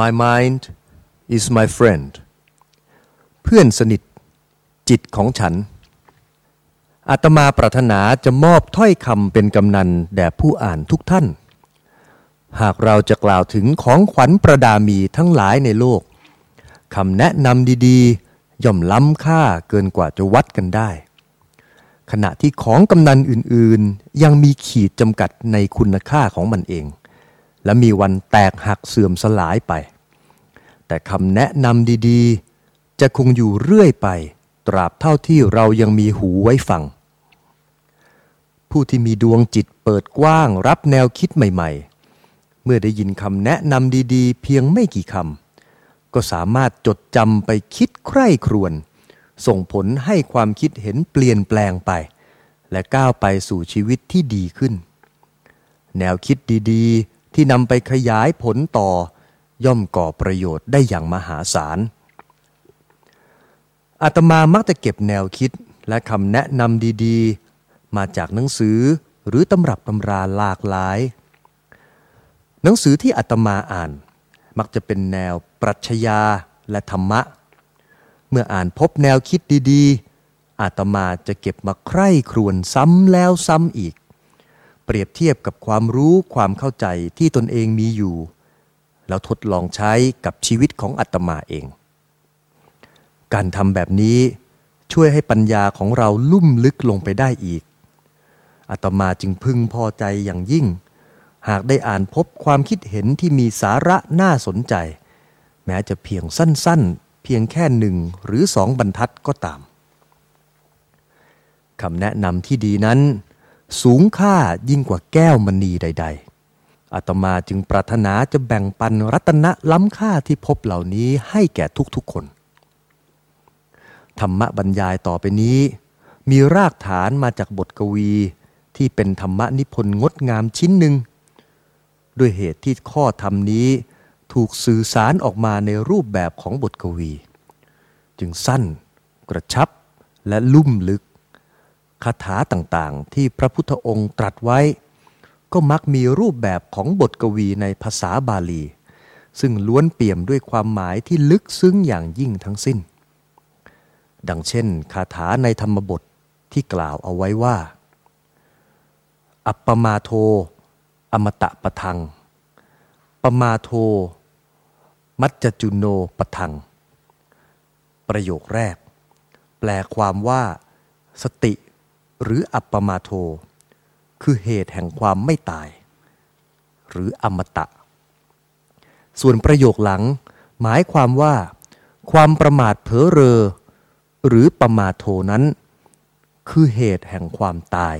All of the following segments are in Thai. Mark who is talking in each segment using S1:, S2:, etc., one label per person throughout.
S1: My mind is my friend เพื่อนสนิทจิตของฉัน อาตมาปรารถนาจะมอบถ้อยคำเป็นกำนันแด่ผู้อ่านทุกท่าน หากเราจะกล่าวถึงของขวัญประดามีทั้งหลายในโลกคำแนะนำดีๆ ย่อมล้ำค่าเกินกว่าจะวัดกันได้ ขณะที่ของกำนันอื่นๆ ยังมีขีดจำกัดในคุณค่าของมันเอง และมีวันแตกหักเสื่อมสลายไป แต่คำแนะนำดีๆ จะคงอยู่เรื่อยไป ตราบเท่าที่เรายังมีหูไว้ฟัง ผู้ที่มีดวงจิตเปิดกว้างรับแนวคิดใหม่ๆ เมื่อได้ยินคำแนะนำดีๆ เพียงไม่กี่คำก็สามารถจดจำไปคิดใคร่ครวญส่งผลให้ความคิดเห็นเปลี่ยนแปลงไป และก้าวไปสู่ชีวิตที่ดีขึ้น แนวคิดดีๆ ที่นำไปขยายผลต่อย่อมก่อประโยชน์ได้อย่างมหาศาลอาตมามักจะเก็บแนวคิดและคำแนะนำดีๆ มาจากหนังสือหรือตำรับตำราหลากหลาย หนังสือที่อาตมาอ่าน มักจะเป็นแนวปรัชญาและธรรมะ เมื่ออ่านพบแนวคิดดีๆอาตมาจะเก็บมาใคร่ครวญซ้ำแล้วซ้ำอีก เปรียบเทียบกับความรู้ความเข้าใจที่ตนเองมีอยู่ แล้วทดลองใช้กับชีวิตของอาตมาเอง การทำแบบนี้ช่วยให้ปัญญาของเราลุ่มลึกลงไปได้อีกอาตมาจึงพึงพอใจอย่างยิ่ง หากได้อ่านพบความคิดเห็นที่มีสาระน่าสนใจ แม้จะเพียงสั้นๆ เพียงแค่หนึ่งหรือสองบรรทัดก็ตามคำแนะนำที่ดีนั้น สูงค่ายิ่งกว่าแก้วมณีใด ๆอาตมาจึงปรารถนาจะแบ่งปันรัตนะล้ำค่าที่พบเหล่านี้ให้แก่ทุกๆคน ธรรมบรรยายต่อไปนี้ มีรากฐานมาจากบทกวีที่เป็นธรรมนิพนธ์งดงามชิ้นหนึ่ง ด้วยเหตุที่ข้อธรรมนี้ถูกสื่อสารออกมาในรูปแบบของบทกวี จึงสั้น กระชับและลุ่มลึก คาถาต่างๆ ที่พระพุทธองค์ตรัสไว้ ก็มักมีรูปแบบของบทกวีในภาษาบาลี ซึ่งล้วนเปี่ยมด้วยความหมายที่ลึกซึ้งอย่างยิ่งทั้งสิ้น ดังเช่น คาถาในธรรมบทที่กล่าวเอาไว้ว่า อัปปมาโท อมตะปะทัง ปมาโท มัจจจุโนปะทัง ประโยคแรก แปลความว่า สติ หรืออัปปมาโท คือเหตุแห่งความไม่ตาย หรืออมตะ ส่วนประโยคหลัง หมายความว่า ความประมาทเผลอเรอ หรือปรมาโทนั้น คือเหตุแห่งความตาย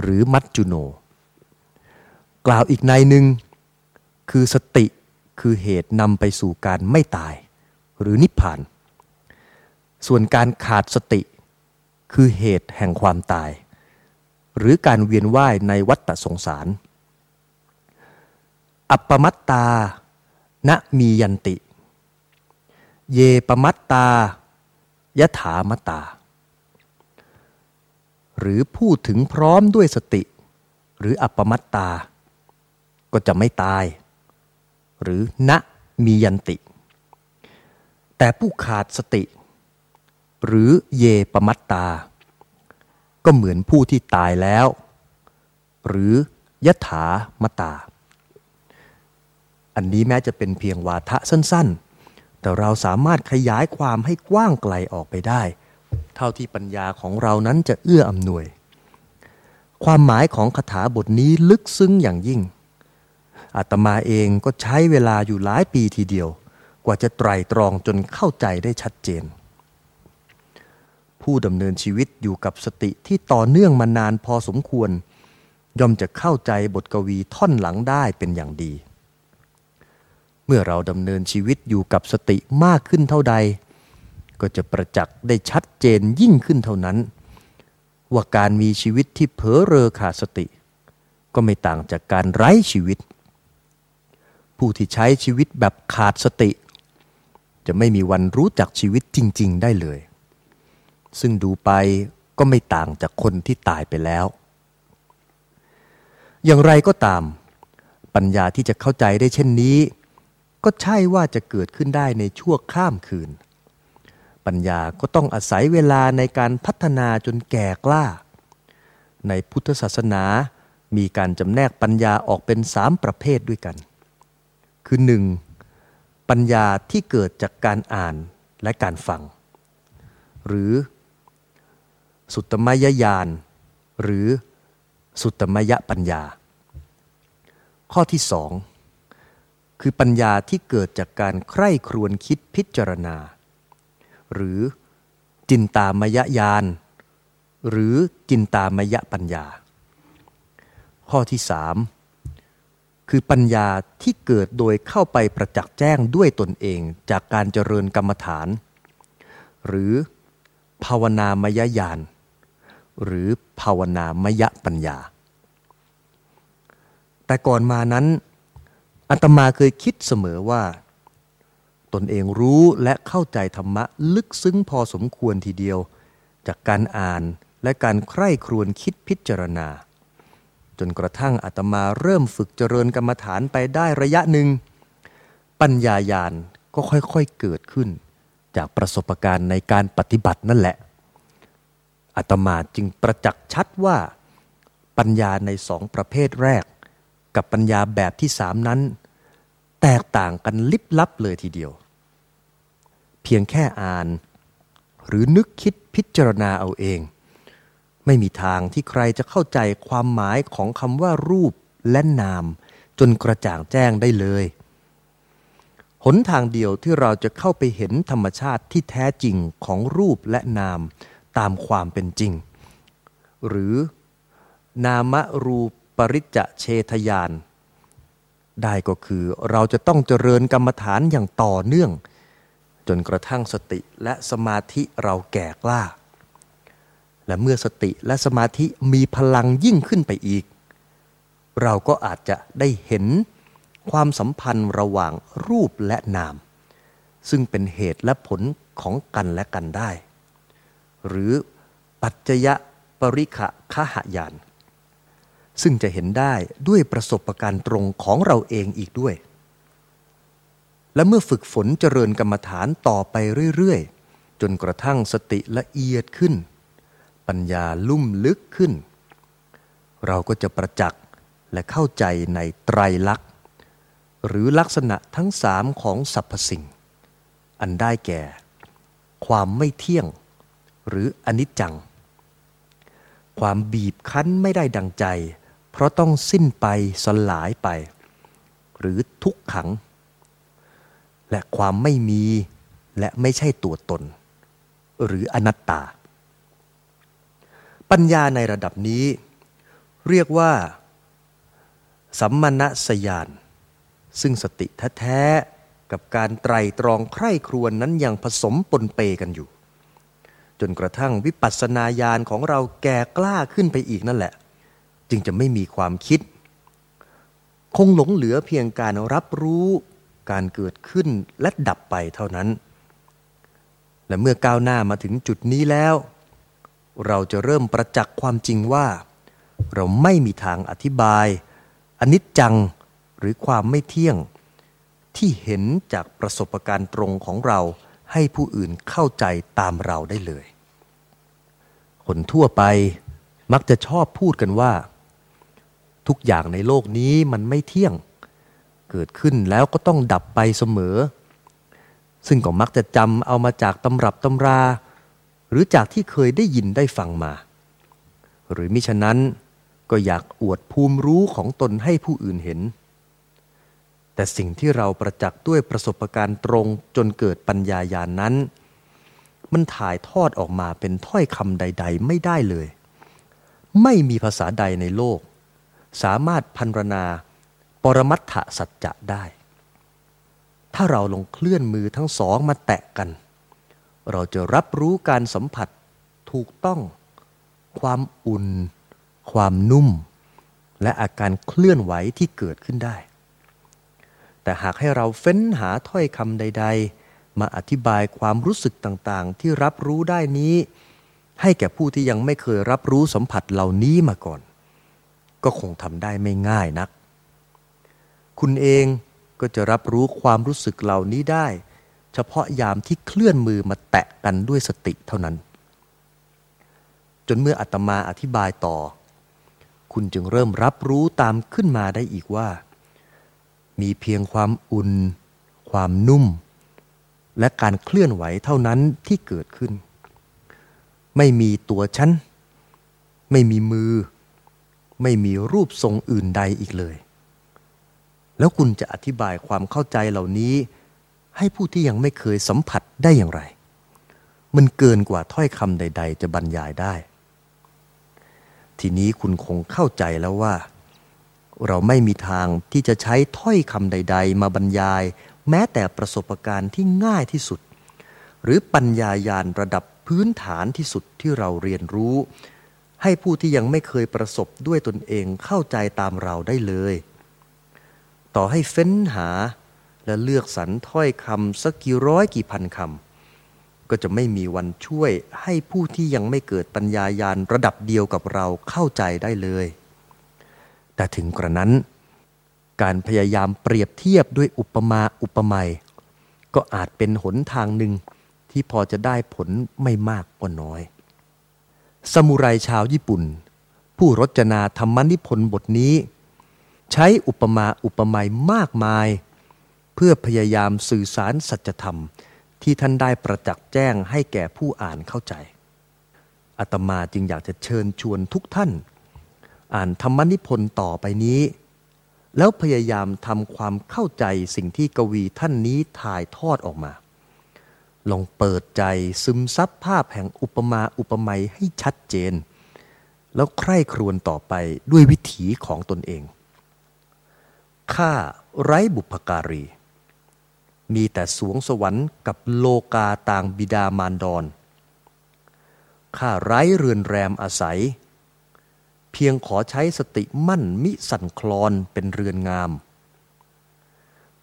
S1: หรือมัจจุโน กล่าวอีกในหนึ่ง คือสติคือเหตุนำไปสู่การไม่ตาย หรือนิพพาน ส่วนการขาดสติ คือเหตุแห่งความตาย หรือการเวียนว่ายในวัฏสงสาร อัปปมัตตา ณมียันติ เยปมัตตายถามตา หรือพูดถึงพร้อมด้วยสติ หรืออัปปมัตตา ก็จะไม่ตาย หรือณมียันติ แต่ผู้ขาดสติ หรือเยปมัตตา ก็เหมือนผู้ที่ตายแล้ว หรือยถามตา อันนี้แม้จะเป็นเพียงวาทะสั้นๆ แต่เราสามารถขยายความให้กว้างไกลออกไปได้ เท่าที่ปัญญาของเรานั้นจะเอื้ออำนวย ความหมายของคาถาบทนี้ลึกซึ้งอย่างยิ่ง อาตมาเองก็ใช้เวลาอยู่หลายปีทีเดียว กว่าจะไตรตรองจนเข้าใจได้ชัดเจน ผู้ดำเนินชีวิตอยู่กับสติที่ต่อเนื่องมานานพอสมควร ย่อมจะเข้าใจบทกวีท่อนหลังได้เป็นอย่างดี เมื่อเราดำเนินชีวิตอยู่กับสติมากขึ้นเท่าใด ก็จะประจักษ์ได้ชัดเจนยิ่งขึ้นเท่านั้น ว่าการมีชีวิตที่เผลอเรอขาดสติ ก็ไม่ต่างจากการไร้ชีวิต ผู้ที่ใช้ชีวิตแบบขาดสติ จะไม่มีวันรู้จักชีวิตจริง ๆ ได้เลย ซึ่งดูไปก็ไม่ต่างจากคนที่ตายไปแล้ว อย่างไรก็ตาม ปัญญาที่จะเข้าใจได้เช่นนี้ ก็ใช่ว่าจะเกิดขึ้นได้ในชั่วข้ามคืน ปัญญาก็ต้องอาศัยเวลาในการพัฒนาจนแก่กล้า ในพุทธศาสนามีการจำแนกปัญญาออกเป็นสามประเภทด้วยกัน คือหนึ่งปัญญาที่เกิดจากการอ่านและการฟัง หรือ สุตมยญาณหรือสุตมยปัญญา ข้อที่สองคือปัญญาที่เกิดจากการใคร่ครวญคิดพิจารณา หรือจินตามยญาณหรือจินตามยปัญญา ข้อที่สามคือปัญญาที่เกิดโดยเข้าไปประจักษ์แจ้งด้วยตนเองจากการเจริญกรรมฐาน หรือภาวนามยญาณ หรือภาวนามยปัญญา แต่ก่อนมานั้นอาตมาเคยคิดเสมอว่า ตนเองรู้และเข้าใจธรรมะลึกซึ้งพอสมควรทีเดียว จากการอ่านและการใคร่ครวญคิดพิจารณา จนกระทั่งอาตมาเริ่มฝึกเจริญกรรมฐานไปได้ระยะหนึ่ง ปัญญายาณก็ค่อยๆเกิดขึ้น จากประสบการณ์ในการปฏิบัตินั่นแหละ อาตมาจึงประจักษ์ชัดว่า ปัญญาในสองประเภทแรก กับปัญญาแบบที่สามนั้น แตกต่างกันลิบลับเลยทีเดียว เพียงแค่อ่าน หรือนึกคิดพิจารณาเอาเอง ไม่มีทางที่ใครจะเข้าใจความหมายของคำว่ารูปและนาม จนกระจ่างแจ้งได้เลยหนทางเดียวที่เราจะเข้าไปเห็นธรรมชาติที่แท้จริงของรูปและนาม ตามความเป็นจริง หรือนามรูปริจเชทยาน ได้ก็คือเราจะต้องเจริญกรรมฐานอย่างต่อเนื่อง จนกระทั่งสติและสมาธิเราแก่กล้า และเมื่อสติและสมาธิมีพลังยิ่งขึ้นไปอีก เราก็อาจจะได้เห็นความสัมพันธ์ระหว่างรูปและนาม ซึ่งเป็นเหตุและผลของกันและกันได้ หรือปัจจยปริขะขหายาน ซึ่งจะเห็นได้ด้วยประสบการณ์ตรงของเราเองอีกด้วย และเมื่อฝึกฝนเจริญกรรมฐานต่อไปเรื่อยๆ จนกระทั่งสติละเอียดขึ้น ปัญญาลุ่มลึกขึ้น เราก็จะประจักษ์และเข้าใจในไตรลักษณ์ หรือลักษณะทั้งสามของสรรพสิ่ง อันได้แก่ ความไม่เที่ยง หรืออนิจจัง ความบีบคั้นไม่ได้ดังใจ เพราะต้องสิ้นไปสลายไป หรือทุกขัง และความไม่มีและไม่ใช่ตัวตน หรืออนัตตา ปัญญาในระดับนี้ เรียกว่า สัมมณสยาน ซึ่งสติแท้ๆกับการไตรตรองใคร่ครวญนนั้นยังผสมปนเปกันอยู่ จนกระทั่งวิปัสสนาญาณของเราแก่กล้าขึ้นไปอีกนั่นแหละ จึงจะไม่มีความคิด คงหลงเหลือเพียงการรับรู้การเกิดขึ้นและดับไปเท่านั้น และเมื่อก้าวหน้ามาถึงจุดนี้แล้ว เราจะเริ่มประจักษ์ความจริงว่า เราไม่มีทางอธิบาย อนิจจังหรือความไม่เที่ยง ที่เห็นจากประสบการณ์ตรงของเราให้ผู้อื่นเข้าใจตามเราได้เลย คนทั่วไปมักจะชอบพูดกันว่า ทุกอย่างในโลกนี้มันไม่เที่ยง เกิดขึ้นแล้วก็ต้องดับไปเสมอ ซึ่งก็มักจะจำเอามาจากตำรับตำรา หรือจากที่เคยได้ยินได้ฟังมา หรือมิฉะนั้นก็อยากอวดภูมิรู้ของตนให้ผู้อื่นเห็น แต่สิ่งที่เราประจักษ์ด้วยประสบการณ์ตรงจนเกิดปัญญาญาณนนั้น มันถ่ายทอดออกมาเป็นถ้อยคำใด ๆ ไม่ได้เลย ไม่มีภาษาใดในโลก สามารถพันรนาปรมัตถสัจจะได้ ถ้าเราลงเคลื่อนมือทั้งสองมาแตะกัน เราจะรับรู้การสัมผัสถูกต้อง ความอุ่น ความนุ่ม และอาการเคลื่อนไหวที่เกิดขึ้นได้ แต่หากให้เราเฟ้นหาถ้อยคำใด ๆ มาอธิบายความรู้สึกต่างๆ ที่รับรู้ได้นี้ ให้แก่ผู้ที่ยังไม่เคยรับรู้สัมผัสเหล่านี้มาก่อน ก็คงทำได้ไม่ง่ายนัก คุณเองก็จะรับรู้ความรู้สึกเหล่านี้ได้ เฉพาะยามที่เคลื่อนมือมาแตะกันด้วยสติเท่านั้น จนเมื่ออาตมาอธิบายต่อ คุณจึงเริ่มรับรู้ตามขึ้นมาได้อีกว่า มีเพียงความอุ่น ความนุ่ม และการเคลื่อนไหวเท่านั้นที่เกิดขึ้น ไม่มีตัวฉัน ไม่มีมือ ไม่มีรูปทรงอื่นใดอีกเลย แล้วคุณจะอธิบายความเข้าใจเหล่านี้ ให้ผู้ที่ยังไม่เคยสัมผัสได้อย่างไร มันเกินกว่าถ้อยคำใด ๆ จะบรรยายได้ ทีนี้คุณคงเข้าใจแล้วว่า เราไม่มีทางที่จะใช้ถ้อยคำใด ๆ มาบรรยาย แม้แต่ประสบการณ์ที่ง่ายที่สุด หรือปัญญายาณระดับพื้นฐานที่สุดที่เราเรียนรู้ ให้ผู้ที่ยังไม่เคยประสบด้วยตนเองเข้าใจตามเราได้เลย ต่อให้เฟ้นหาและเลือกสรรถ้อยคำสักกี่ร้อยกี่พันคำก็จะไม่มีวันช่วยให้ผู้ที่ยังไม่เกิดปัญญายาณระดับเดียวกับเราเข้าใจได้เลย แต่ถึงกระนั้น การพยายามเปรียบเทียบด้วยอุปมาอุปไมยก็อาจเป็นหนทางหนึ่งที่พอจะได้ผลไม่มากก็น้อย สมุไรชาวญี่ปุ่น ผู้รจนาธรรมนิพนธ์บทนี้ ใช้อุปมาอุปไมยมากมาย เพื่อพยายามสื่อสารสัจธรรมที่ท่านได้ประจักษ์แจ้งให้แก่ผู้อ่านเข้าใจอาตมาจึงอยากจะเชิญชวนทุกท่าน อ่านธรรมนิพนธ์ต่อไปนี้ แล้วพยายามทำความเข้าใจสิ่งที่กวีท่านนี้ถ่ายทอดออกมา ลองเปิดใจซึมซับภาพแห่งอุปมาอุปไมยให้ชัดเจน แล้วใคร่ครวญต่อไปด้วยวิถีของตนเองข้าไร้บุพการี มีแต่สวงสวรรค์กับโลกาต่างบิดามารดรข้าไร้เรือนแรมอาศัย เพียงขอใช้สติมั่นมิสั่นคลอนเป็นเรือนงาม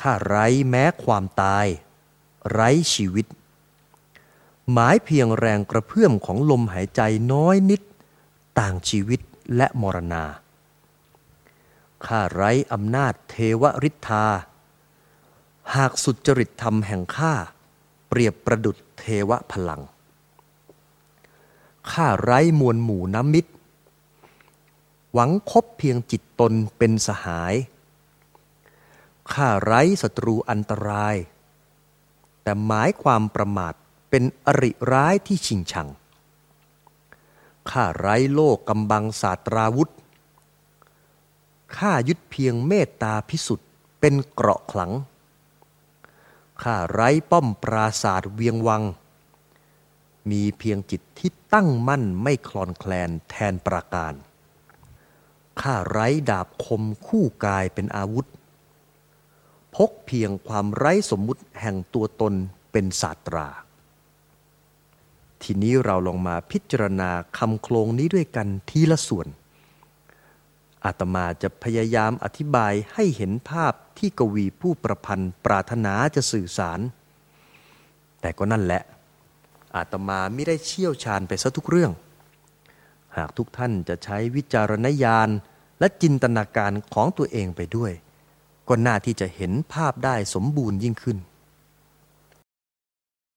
S1: ข้าไร้แม้ความตาย ไร้ชีวิต หมายเพียงแรงกระเพื่อมของลมหายใจน้อยนิด ต่างชีวิตและมรณา ข้าไร้อำนาจเทวฤทธา หากสุจริตธรรมแห่งข้า เปรียบประดุดเทวพลังข้าไร้มวลหมู่น้ำมิตร หวังคบเพียงจิตตนเป็นสหาย ข้าไร้ศัตรูอันตราย แต่หมายความประมาทเป็นอริร้ายที่ชิงชัง ข้าไร้โลกกำบังศาสตราวุธ ข้ายึดเพียงเมตตาพิสุทธิ์เป็นเกราะขลัง ข้าไร้ป้อมปราศาสตร์เวียงวัง มีเพียงจิตที่ตั้งมั่นไม่คลอนแคลนแทนประการ ข้าไร้ดาบคมคู่กายเป็นอาวุธ พกเพียงความไร้สมมุติแห่งตัวตนเป็นศาสตรา ทีนี้เราลองมาพิจารณาคำโครงนี้ด้วยกันทีละส่วน อาตมาจะพยายามอธิบายให้เห็นภาพที่กวีผู้ประพันธ์ปรารถนาจะสื่อสาร แต่ก็นั่นแหละ อาตมาไม่ได้เชี่ยวชาญไปซะทุกเรื่อง หากทุกท่านจะใช้วิจารณญาณ และจินตนาการของตัวเองไปด้วย ก็น่าที่จะเห็นภาพได้สมบูรณ์ยิ่งขึ้น